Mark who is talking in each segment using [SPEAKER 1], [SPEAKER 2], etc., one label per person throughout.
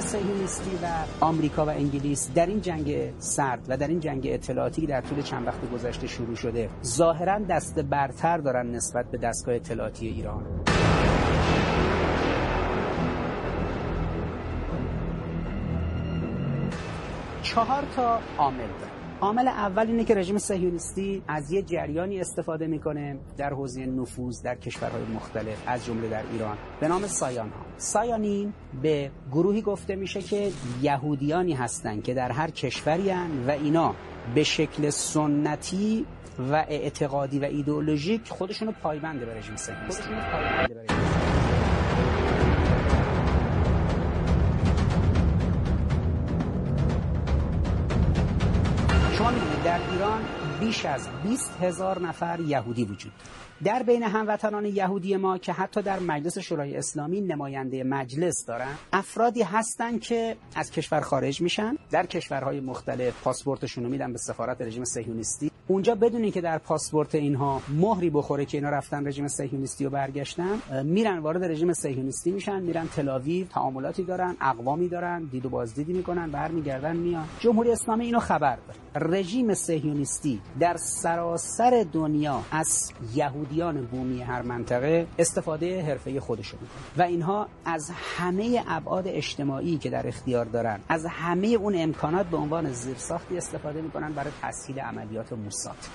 [SPEAKER 1] رژیم صهیونیستی و آمریکا و انگلیس در این جنگ سرد و در این جنگ اطلاعاتی در طول چند وقت گذشته شروع شده ظاهرا دست برتر دارن نسبت به دستگاه اطلاعاتی ایران. چهار تا عامل داره عامل اول اینه که رژیم صهیونیستی از یه جریانی استفاده می‌کنه در حوزه نفوذ در کشورهای مختلف از جمله در ایران. به نام سایان ها سایانین به گروهی گفته میشه که یهودیانی هستند که در هر کشوری هن و اینا به شکل سنتی و اعتقادی و ایدئولوژیک خودشونو پایبند به رژیم صهیونیستی. در ایران بیش از 20 هزار نفر یهودی وجود در بین هموطنان یهودی ما که حتی در مجلس شورای اسلامی نماینده مجلس دارن افرادی هستند که از کشور خارج میشن در کشورهای مختلف پاسپورتشون رو میدن به سفارت رژیم صهیونیستی. اونجا بدونی که در پاسپورت اینها مهری بخوره که اینا رفتن رژیم صهیونیستی و برگشتن میرن وارد رژیم صهیونیستی میشن میرن تلاویو تعاملاتی دارن اقوامی دارن دید و بازدیدی می‌کنن برمیگردن میان. جمهوری اسلامی اینو خبر داره رژیم صهیونیستی در سراسر دنیا از یهودیان بومی هر منطقه استفاده حرفه خودشون و اینها از همه ابعاد اجتماعی که در اختیار دارن از همه اون امکانات به عنوان زیرساختی استفاده می‌کنن برای تسهیل عملیات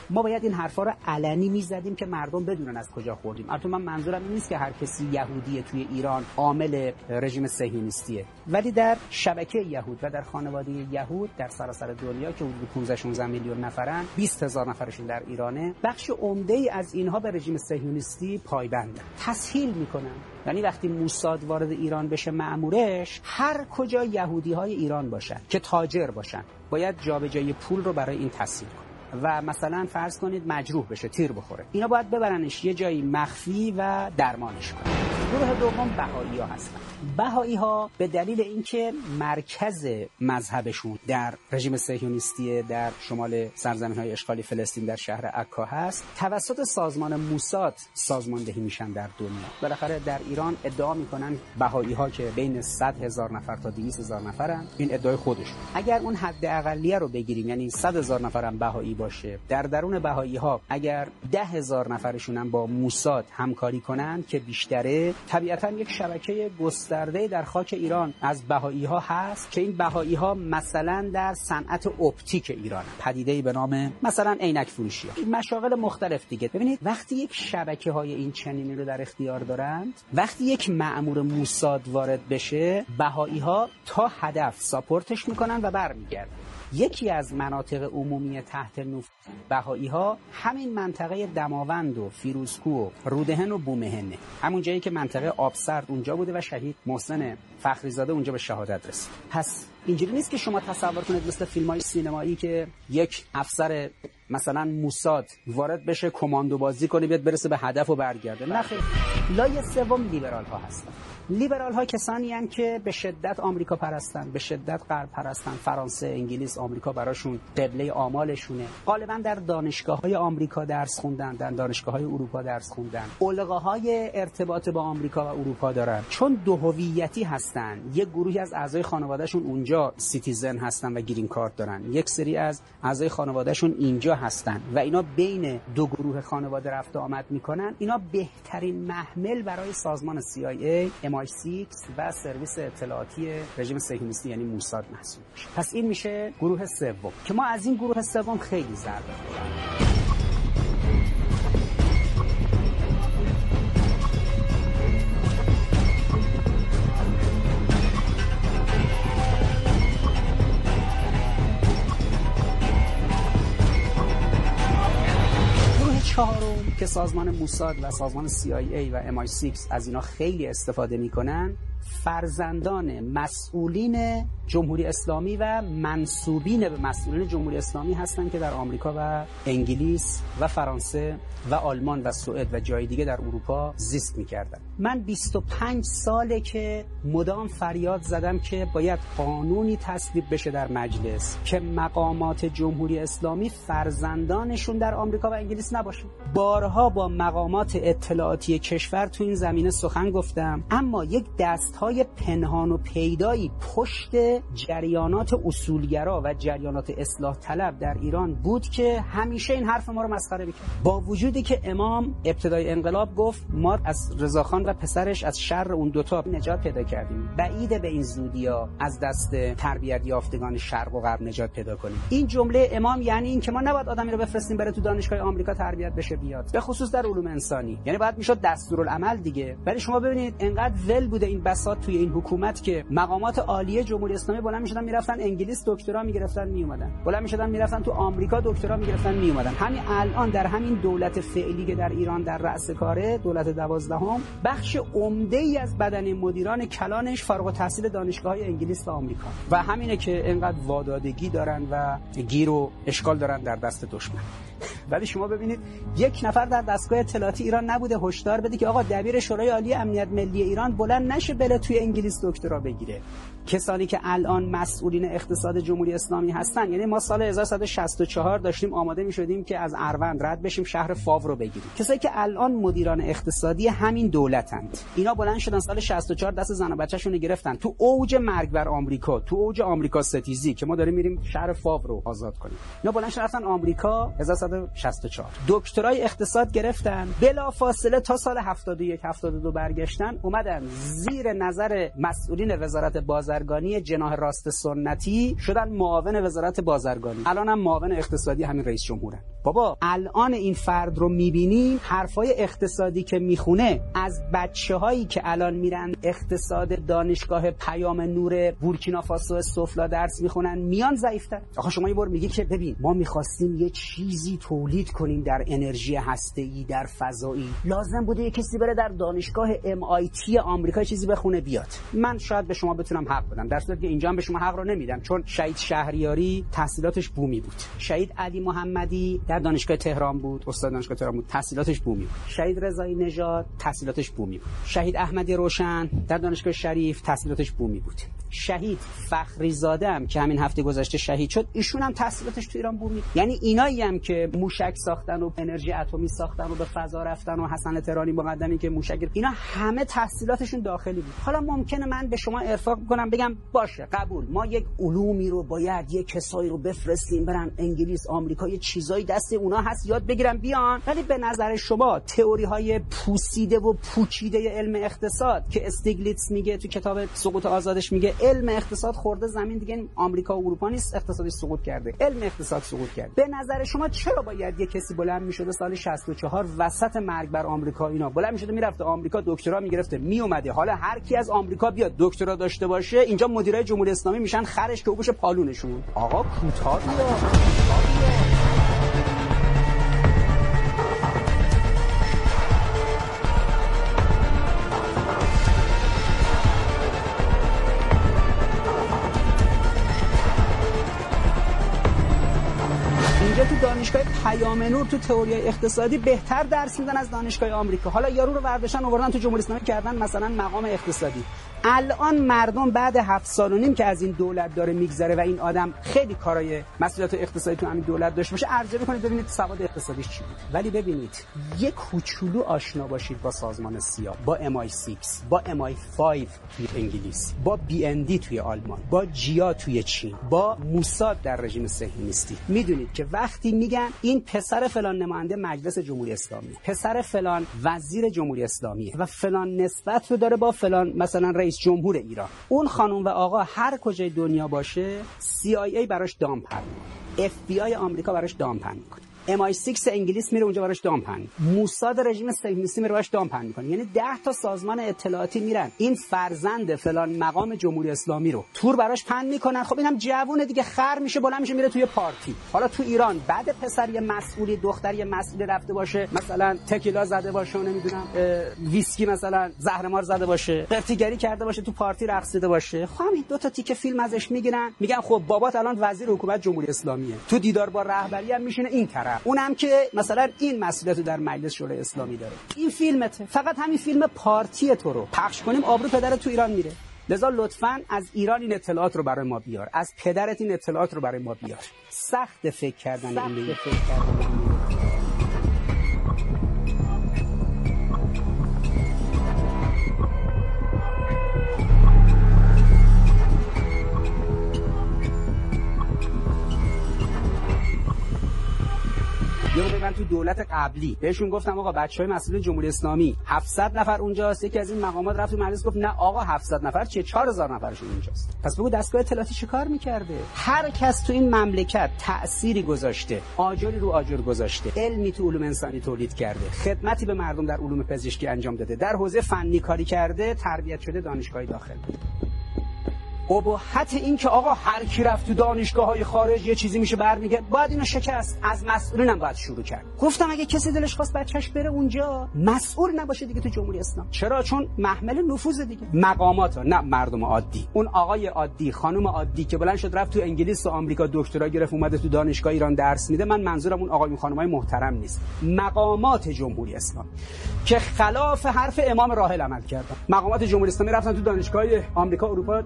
[SPEAKER 1] ما باید این حرفا رو علنی می‌زدیم که مردم بدونن از کجا خوردیم. البته من منظورم این نیست که هر کسی یهودی توی ایران عامل رژیم صهیونیستیه ولی در شبکه یهود و در خانواده یهود در سراسر دنیا که حدود 15 16 میلیون نفرن 20 هزار نفرشون در ایرانه بخش عمده ای از اینها به رژیم صهیونیستی پایبندن. تسهیل می‌کنن. یعنی وقتی موساد وارد ایران بشه معمورش هر کجا یهودی های ایران باشن که تاجر باشن باید جابجایی پول رو برای این تسهیل کنن. و مثلا فرض کنید مجروح بشه تیر بخوره. اینا باید ببرنش یه جایی مخفی و درمانش کنن. گروه دوم بهایی ها هستن. بهایی ها به دلیل اینکه مرکز مذهبشون در رژیم صهیونیستی در شمال سرزمین های اشغالی فلسطین در شهر عکا هست توسط سازمان موساد سازماندهی میشن در دنیا. بالاخره در ایران ادعا می‌کنن بهایی ها که بین 100 هزار نفر تا 200 هزار نفرن این ادعای خودشون. اگر اون حد اقلیه رو بگیریم یعنی 100 هزار نفرم بهایی باشه در درون بهایی ها اگر 10 هزار نفرشون هم با موساد همکاری کنن که بیشتره طبیعتا یک شبکه گسترده در خاک ایران از بهایی ها هست که این بهایی ها مثلا در صنعت اپتیک ایران پدیده به نام مثلا عینک فروشی ها. مشاغل مختلف دیگه. ببینید وقتی یک شبکه های این چنینی رو در اختیار دارند وقتی یک مأمور موساد وارد بشه بهایی ها تا هدف support ش می‌کنن و برمیگردن. یکی از مناطق عمومی تحت نفوذ بهایی ها همین منطقه دماوند و فیروزکوه و رودهن و بومهن همون جایی که منطقه آبسرد اونجا بوده و شهید محسن فخریزاده اونجا به شهادت رسید. پس اینجوری نیست که شما تصور کنید مثل فیلم های سینمایی که یک افسر مثلا موساد وارد بشه کماندو بازی کنه بیاد برسه به هدف و برگرده. نه خیر. لایه سوم لیبرال ها هستن. لیبرال ها کسانی هستند که به شدت آمریکا پرستن به شدت غرب پرستن فرانسه انگلیس آمریکا براشون قبله آمالشونه. غالبا در دانشگاه های آمریکا درس خوندن در دانشگاه های اروپا درس خوندن. علقه های ارتباط با آمریکا و اروپا دارن. چون دو هویتی هستن یک گروهی از اعضای خانوادهشون اونجا citizen هستن و green card دارن. یک سری از اعضای خانوادهشون اینجا هستن و اینا بین دو گروه خانواده رفت آمد می‌کنن. اینا بهترین محمل برای سازمان CIA MI6 و سرویس اطلاعاتی رژیم صهیونیستی یعنی موساد محسوب میشه. پس این میشه گروه سوم که ما از این گروه سوم خیلی ضربه خوردیم سازمان موساد و سازمان CIA و MI6 از اینا خیلی استفاده می‌کنن. فرزندان مسئولین جمهوری اسلامی و منصوبین به مسئولین جمهوری اسلامی هستند که در آمریکا و انگلیس و فرانسه و آلمان و سوئد و جای دیگه در اروپا زیست می‌کردن من 25 ساله که مدام فریاد زدم که باید قانونی تصویب بشه در مجلس که مقامات جمهوری اسلامی فرزندانشون در آمریکا و انگلیس نباشه بارها با مقامات اطلاعاتی کشور تو این زمینه سخن گفتم اما یک دست های پنهان و پیدایی پشت جریانات اصولگرا و جریانات اصلاح طلب در ایران بود که همیشه این حرف ما رو مسخره می‌کرد. با وجودی که امام ابتدای انقلاب گفت ما از رضاخان و پسرش از شر اون دوتا نجات پیدا کردیم. بعید به این زودیا از دست تربیت یافتگان شرق و غرب نجات پیدا کنیم. این جمله امام یعنی این که ما نباید آدمی رو بفرستیم بره تو دانشگاه آمریکا تربیت بشه بیاد. به خصوص در علوم انسانی. یعنی باید می‌شد دستورالعمل دیگه. ولی شما ببینید انقدر ول بوده این بساط توی این حکومت که مقامات عالی جمهوری اسلامی بلند می‌شدن می‌رفتن انگلیس دکترا می‌گرفتن میومدن بلند می‌شدن می‌رفتن تو آمریکا دکترا می‌گرفتن میومدن همین الان در همین دولت فعلی که در ایران در رأس کاره دولت دوازدهم بخش عمده ای از بدن مدیران کلانش فارغ التحصیل دانشگاه های انگلیس و آمریکا. و همینه که انقدر وادادگی دارن و گیر و اشکال دارن در دست دشمن. ولی شما ببینید یک نفر در دستگاه اطلاعاتی ایران نبوده هشدار بده که آقا دبیر شورای عالی امنیت ملی ایران بلند نشه بره توی انگلیس دکترا بگیره. کسانی که الان مسئولین اقتصاد جمهوری اسلامی هستن یعنی ما سال 1164 داشتیم آماده می شدیم که از اروند رد بشیم شهر فاو رو بگیریم. کسایی که الان مدیران اقتصادی همین دولتند اینا بلند شدن سال 64 دست زن و بچه‌شون رو گرفتن. تو اوج مرگ بر آمریکا تو اوج آمریکا ستیزی که ما داریم میریم شهر فاو رو آزاد کنیم. اینا بلند شدن رفتن آمریکا 1164 دکترای اقتصاد گرفتن. بلا فاصله تا سال 71 72 برگشتن اومدن. زیر نظر مسئولین وزارت بازرگانی جناح راست سنتی شدن معاون وزارت بازرگانی. الان هم معاون اقتصادی همین رئیس جمهورن بابا. الان این فرد رو می‌بینیم حرفای اقتصادی که می‌خونه از بچه هایی که الان میرن اقتصاد دانشگاه پیام نور بورکینافاسو سفلا درس می‌خونن میان ضعیفتر. آخه شما یه بار میگی که ببین ما می‌خواستیم یه چیزی تولید کنیم در انرژی هسته‌ای در فضایی. لازم بوده یه کسی بره در دانشگاه MIT آمریکا چیزی بخونه بیاد. من شاید به شما بتونم حق بدم در صورتی که اینجا هم به شما حق رو نمیدم چون شهید شهریاری تحصیلاتش بومی بود. شهید علی محمدی دانشگاه تهران بود استاد دانشگاه تهران بود تحصیلاتش بومی بود شهید رضایی نژاد تحصیلاتش بومی بود شهید احمدی روشن در دانشگاه شریف تحصیلاتش بومی بود شهید فخری زاده هم که همین هفته گذشته شهید شد ایشون هم تحصیلاتش تو ایران بومی یعنی اینایی هم که موشک ساختن و انرژی اتمی ساختن و به فضا رفتن و حسن ترانی مقدمی که موشک اینا همه تحصیلاتشون داخلی بود. حالا ممکنه من به شما ارفاق کنم بگم باشه قبول. ما یک علومی رو باید یک کسایی رو بفرستیم برن انگلیس آمریکا یه چیزایی اونا هست یاد بگیرن بیان. ولی به نظر شما تئوری های پوسیده و پوچیده علم اقتصاد که استیگلیتس میگه تو کتاب سقوط آزادش میگه علم اقتصاد خورده زمین دیگه آمریکا و اروپا نیست اقتصادش سقوط کرده. علم اقتصاد سقوط کرده. به نظر شما چرا باید یه کسی بلند می‌شده سال 64 وسط مرگ بر آمریکا اینا؟ بلند می‌شده می‌رفته آمریکا دکترا می‌گرفته میومده حالا هر کی از آمریکا بیاد دکترا داشته باشه اینجا مدیرای جمهوری اسلامی میشن خرش که بشه پالونشون. آقا کوتاه پیام نور تو تئوری اقتصادی بهتر درس میدن از دانشگاه آمریکا. حالا یارو رو برداشتن آوردن تو جمهوری اسلامی کردن مثلا مقام اقتصادی. الان مردم بعد هفت سال و نیم که از این دولت داره میگذره و این آدم خیلی کارای مسئولیت اقتصادی تو همین دولت داشته باشه ارزیابی کنید ببینید سواد اقتصادیش چی بود. ولی ببینید یک کوچولو آشنا باشید با سازمان سیا با MI6 با MI5 توی انگلیس با BND توی آلمان با جیا توی چین با موساد در رژیم صهیونیستی. می‌دونید که وقتی میگن این پسر فلان نماینده مجلس جمهوری اسلامی پسر فلان وزیر جمهوری اسلامی و فلان نسبت رو داره با فلان مثلا رئیس جمهور ایران. اون خانم و آقا هر کجای دنیا باشه CIA براش دام پر FBI آمریکا براش دام پر می‌کنه. MI6 انگلیس میره اونجا براش دام پهن. موساد رژیم صهیونیستی میره براش دام پهن می‌کنه. یعنی 10 تا سازمان اطلاعاتی میرن. این فرزند فلان مقام جمهوری اسلامی رو تور براش پهن می‌کنن. خب اینم جوونه دیگه خر میشه بلند میشه میره توی پارتی. حالا تو ایران بعد پسر یه مسئولی دختر یه مسئولی رفته باشه مثلا تکیلا زده باشه نمی‌دونم ویسکی مثلا زهرمار زده باشه قرتیگری کرده باشه تو پارتی رقصیده باشه. خب همین دو تا تیکه فیلم ازش می‌گیرن. میگن خب بابات الان وزیر حکومت جمهوری اسلامیه. تو دیدار با رهبری هم میشینه. این طرف. اونم که مثلا این مسئولیت در مجلس شورای اسلامی داره. این فیلمته. فقط همین فیلم پارتی تو رو. پخش کنیم آبرو پدر تو ایران میره. لذا لطفا از ایران این اطلاعات رو برای ما بیار. از پدرت این اطلاعات رو برای ما بیار. سخت فکر کردن سخت این فکر کردن دولت قبلی. بهشون گفتم آقا بچهای مسئول جمهوری اسلامی 700 نفر اونجاست. یکی از این مقامات رفت مجلس گفت نه آقا 700 نفر چه 4000 نفرشون اونجاست. پس بگو دستگاه اطلاعاتی چه کار می‌کرده؟ هر کس تو این مملکت تأثیری گذاشته آجری رو آجر گذاشته علمی تو علوم انسانی تولید کرده خدمتی به مردم در علوم پزشکی انجام داده در حوزه فنی کاری کرده تربیت شده دانشگاهی داخل. ابهت این که آقا هر کی رفت تو دانشگاه های خارج یه چیزی میشه برمیگرد باید اینو شکست. از مسئولین هم باید شروع کرد. گفتم اگه کسی دلش خواست بچهش بره اونجا مسئول نباشه دیگه تو جمهوری اسلام. چرا؟ چون محمل نفوذ دیگه. مقامات ها نه مردم عادی. اون آقای عادی خانم عادی که بلند شد رفت تو انگلیس و آمریکا دکترا گرفت اومده تو دانشگاه ایران درس میده. من منظورم اون آقایون خانمای محترم نیست. مقامات جمهوری اسلام که خلاف حرف امام راحل عمل کردن. مقامات جمهوری اسلامی رفتن تو دانشگاه آمریکا اروپا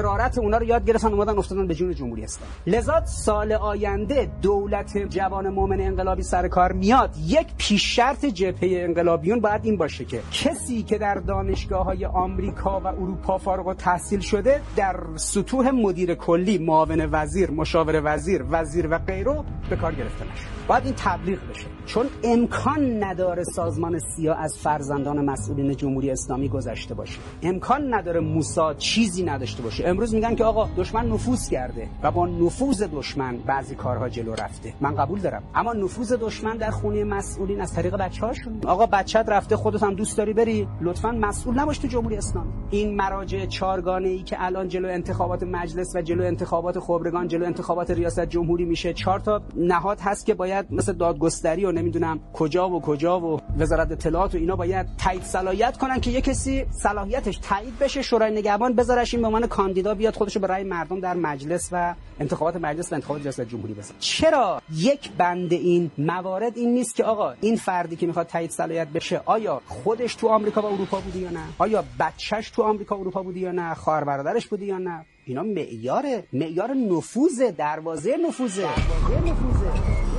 [SPEAKER 1] شرارت اونا رو یاد گرفتن اومدن افتادن به جون جمهوری اسلامی. لذا سال آینده دولت جوان مؤمن انقلابی سر کار میاد. یک پیش شرط جبهه انقلابیون باید این باشه که کسی که در دانشگاه های آمریکا و اروپا فارغ و تحصیل شده در سطوح مدیر کلی معاون وزیر مشاور وزیر وزیر و غیره به کار گرفته نشه. باید این تبلیغ بشه. چون امکان نداره سازمان سیا از فرزندان مسئولین جمهوری اسلامی گذشته باشه. امکان نداره موساد چیزی نداشته باشه. امروز میگن که آقا دشمن نفوذ کرده و با نفوذ دشمن بعضی کارها جلو رفته. من قبول دارم. اما نفوذ دشمن در خونه مسئولین از طریق بچه‌هاشون. آقا بچت رفته خودت هم دوست داری بری. لطفا مسئول نباش تو جمهوری اسلامی. این مراجع چارگانه ای که الان جلو انتخابات مجلس و جلو انتخابات خبرگان جلو انتخابات ریاست جمهوری میشه. چهار تا نهاد هست که باید مثل دادگستری و نمی‌دونم کجا و کجا و وزارت اطلاعات و اینا باید تایید صلاحیت کنن که یه کسی صلاحیتش تایید بشه شورای نگهبان بذارش این به عنوان کاندیدا بیاد خودشو به رأی مردم در مجلس و انتخابات مجلس و انتخابات ریاست جمهوری بزنه. چرا یک بند این موارد این نیست که آقا این فردی که می‌خواد تایید صلاحیت بشه آیا خودش تو آمریکا و اروپا بوده یا نه؟ آیا بچهش تو آمریکا و اروپا بوده یا نه؟ خواهر برادرش بوده یا نه؟ اینا معیار معیار نفوذ دروازه نفوذ. دروازه نفوذ.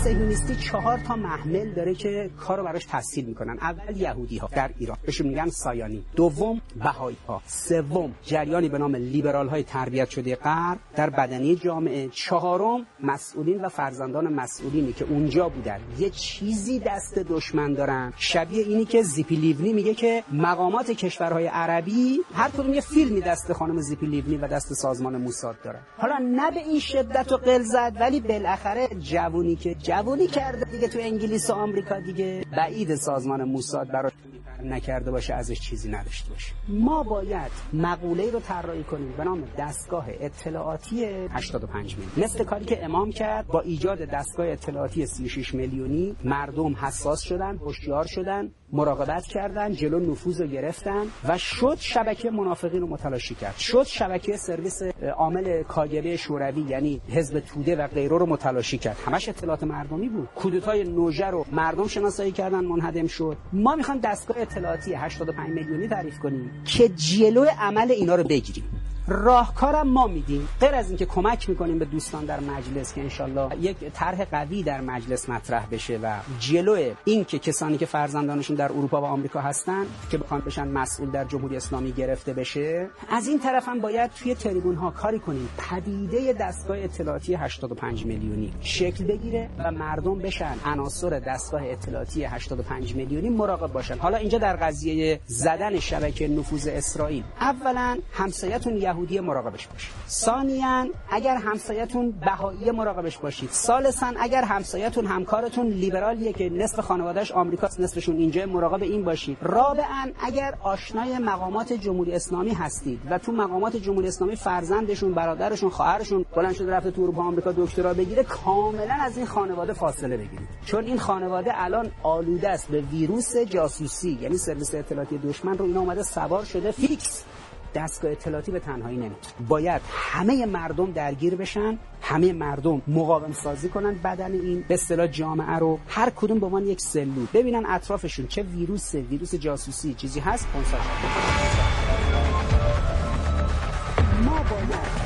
[SPEAKER 1] رژیم صهیونیستی چهار تا محمل داره که کارو براش تحصیل می‌کنن. اول یهودی ها در ایران. بهشون میگن سایانی. دوم بهایی ها سوم جریانی به نام لیبرال های تربیت شده غرب در بدنی جامعه. چهارم مسئولین و فرزندان مسئولینی که اونجا بودن. یه چیزی دست دشمن دارن. شبیه اینی که زیپی لیونی میگه که مقامات کشورهای عربی هر کدوم یه فیلمی دست خانم زیپی لیونی و دست سازمان موساد دارن. حالا نه به این شدت و قل زد ولی بالاخره جوونی که جوونی کرده دیگه تو انگلیس و آمریکا دیگه. بعید سازمان موساد براش نکرده باشه ازش چیزی نداشته باشه. ما باید مقوله رو طراحی کنیم به نام دستگاه اطلاعاتی 85 میلیون. مثل کاری که امام کرد با ایجاد دستگاه اطلاعاتی 36 میلیونی مردم حساس شدن هوشیار شدن. مراقبت کردن جلو نفوذ رو گرفتن و شد شبکه منافقین رو متلاشی کرد. شد شبکه سرویس عامل کاگبه شوروی یعنی حزب توده و غیره رو متلاشی کرد. همش اطلاعات مردمی بود. کودتای نوژه رو مردم شناسایی کردن منهدم شد. ما می‌خوام دستگاه اطلاعاتی 85 میلیونی تعریف کنیم که جلو عمل اینا رو بگیریم. راهکارم ما میدیم. غیر از اینکه کمک می‌کنیم به دوستان در مجلس که انشالله یک طرح قوی در مجلس مطرح بشه و جلو این که کسانی که فرزندانشون در اروپا و آمریکا هستن که بخوان بشن مسئول در جمهوری اسلامی گرفته بشه از این طرف هم باید توی تریبون ها کاری کنیم. پدیده دستگاه اطلاعاتی 85 میلیونی شکل بگیره و مردم بشن. عناصر دستگاه اطلاعاتی 85 میلیونی مراقب باشن. حالا اینجا در قضیه زدن شبکه نفوذ اسرائیل اولا همسایتون یهودی مراقبش باشید. ثانیا اگر همسایتون بهایی مراقبش باشید. ثالثا اگر همسایتون همکارتون لیبرالیه که نصف خانوادهش آمریکاست نصفشون اینجا مراقب این باشید. رابعا اگر آشنای مقامات جمهوری اسلامی هستید و تو مقامات جمهوری اسلامی فرزندشون برادرشون خواهرشون بلند شده رفته تو اروپا آمریکا دکترا بگیره کاملا از این خانواده فاصله بگیرید. چون این خانواده الان آلوده است به ویروس جاسوسی یعنی سرویس اطلاعاتی دشمن رو اینا اومده سوار شده fix. دستگاه اطلاعاتی به تنهایی نمی‌تونه باید همه مردم درگیر بشن همه مردم مقاوم سازی کنن بدن این به اصطلاح جامعه رو. هر کدوم به من یک سلول. ببینن اطرافشون چه ویروس ویروس جاسوسی چیزی هست خنثاش ما باید